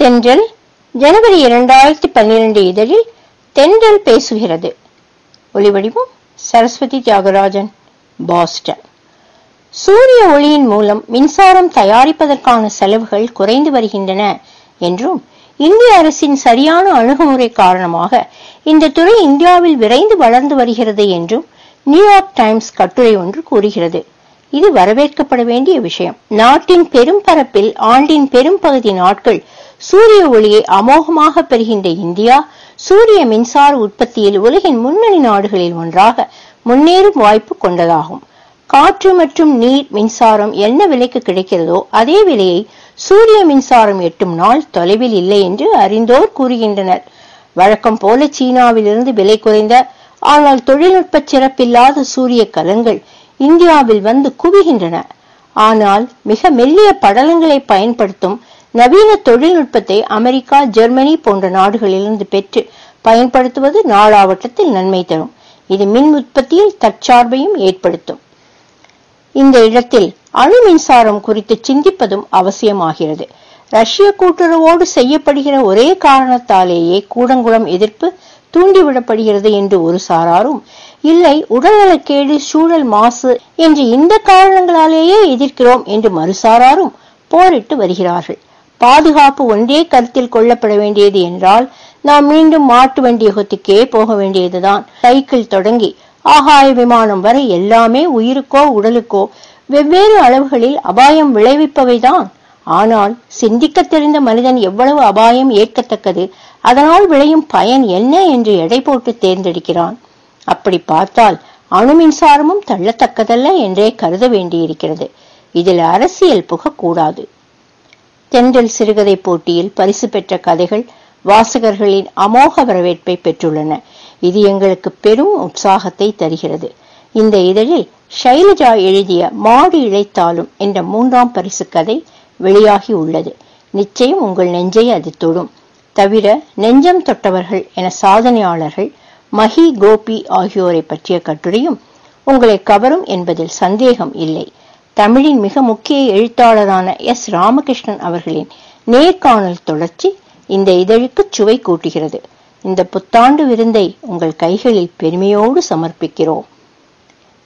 தென்றல் ஜனவரி இரண்டாயிரத்தி பன்னிரண்டு இதழில் தென்றல் பேசுகிறது. ஒளிவடிவம் சரஸ்வதி தியாகராஜன் பாஸ்டன். சூரிய ஒளியின் மூலம் மின்சாரம் தயாரிப்பதற்கான செலவுகள் குறைந்து வருகின்றன என்றும் இந்திய அரசின் சரியான அணுகுமுறை காரணமாக இந்த துறை இந்தியாவில் விரைந்து வளர்ந்து வருகிறது என்றும் நியூயார்க் டைம்ஸ் கட்டுரை ஒன்று கூறுகிறது. இது வரவேற்கப்பட வேண்டிய விஷயம். நாட்டின் பெரும் பரப்பில் ஆண்டின் பெரும் பகுதி நாட்கள் சூரிய ஒளியை அமோகமாக பெறுகின்ற இந்தியா சூரிய மின்சார உற்பத்தியில் உலகின் முன்னணி நாடுகளில் ஒன்றாக முன்னேறும் வாய்ப்பு கொண்டதாகும். காற்று மற்றும் நீர் மின்சாரம் என்ன விலைக்கு கிடைக்கிறதோ அதே விலையை சூரிய மின்சாரம் எட்டும் நாள் தொலைவில் இல்லை என்று அறிந்தோர் கூறுகின்றனர். வழக்கம் போல சீனாவிலிருந்து விலை குறைந்த ஆனால் தொழில்நுட்ப சிறப்பில்லாத சூரிய கலங்கள் இந்தியாவில் வந்து குவிகின்றன. ஆனால் மிக மெல்லிய படலங்களை பயன்படுத்தும் நவீன தொழில்நுட்பத்தை அமெரிக்கா ஜெர்மனி போன்ற நாடுகளிலிருந்து பெற்று பயன்படுத்துவது நாளாவட்டத்தில் நன்மை தரும். இது மின் உற்பத்தியில் தற்சார்பையும் ஏற்படுத்தும். இந்த இடத்தில் அணு மின்சாரம் குறித்து சிந்திப்பதும் அவசியமாகிறது. ரஷ்ய கூட்டுறவோடு செய்யப்படுகிற ஒரே காரணத்தாலேயே கூடங்குளம் எதிர்ப்பு தூண்டிவிடப்படுகிறது என்று ஒரு சாராரும் இல்லை உடல்நலக்கேடு சூழல் மாசு என்று இந்த காரணங்களாலேயே எதிர்க்கிறோம் என்று மறுசாராரும் போரிட்டு வருகிறார்கள். பாதுகாப்பு ஒன்றே கருத்தில் கொள்ளப்பட வேண்டியது என்றால் நாம் மீண்டும் மாட்டு வண்டியகத்துக்கே போக வேண்டியதுதான். சைக்கிள் தொடங்கி ஆகாய விமானம் வரை எல்லாமே உயிருக்கோ உடலுக்கோ வெவ்வேறு அளவுகளில் அபாயம் விளைவிப்பவைதான். ஆனால் சிந்திக்க தெரிந்த மனிதன் எவ்வளவு அபாயம் ஏற்கத்தக்கது அதனால் விளையும் பயன் என்ன என்று எடை போட்டு தேர்ந்தெடுக்கிறான். அப்படி பார்த்தால் அணு மின்சாரமும் தள்ளத்தக்கதல்ல என்றே கருத வேண்டியிருக்கிறது. இதில் அரசியல் புகக்கூடாது. தென்றல் சிறுகதை போட்டியில் பரிசு பெற்ற கதைகள் வாசகர்களின் அமோக வரவேற்பை பெற்றுள்ளன. இது எங்களுக்கு பெரும் உற்சாகத்தை தருகிறது. இந்த இதழில் ஷைலஜா எழுதிய மாடு இழைத்தாலும் என்ற மூன்றாம் பரிசு கதை வெளியாகி உள்ளது. நிச்சயம் உங்கள் நெஞ்சை அது தொடும். தவிர நெஞ்சம் தொட்டவர்கள் என சாதனையாளர்கள் மஹி கோபி ஆகியோரை பற்றிய கட்டுரையும் உங்களை கவரும் என்பதில் சந்தேகம் இல்லை. தமிழின் மிக முக்கிய எழுத்தாளரான எஸ் ராமகிருஷ்ணன் அவர்களின் நேர்காணல் தொடர்ச்சி இந்த இதழுக்கு சுவை கூட்டுகிறது. இந்த புத்தாண்டு விருந்தை உங்கள் கைகளில் பெருமையோடு சமர்ப்பிக்கிறோம்.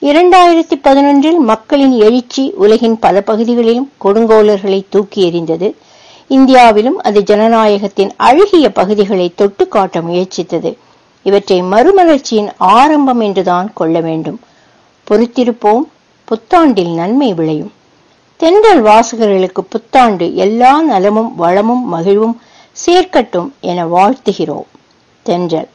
இரண்டாயிரத்தி பதினொன்றில் மக்களின் எழுச்சி உலகின் பல பகுதிகளிலும் கொடுங்கோலர்களை தூக்கி எறிந்தது. இந்தியாவிலும் அது ஜனநாயகத்தின் அழகிய பகுதிகளை தொட்டு காட்ட முயற்சித்தது. இவற்றை மறுமலர்ச்சியின் ஆரம்பம் என்றுதான் கொள்ள வேண்டும். பொறுத்திருப்போம். புத்தாண்டில் நன்மை விளையும். தென்றல் வாசகர்களுக்கு புத்தாண்டு எல்லா நலமும் வளமும் மகிழ்வும் சேர்க்கட்டும் என வாழ்த்துகிறோம். தென்றல்.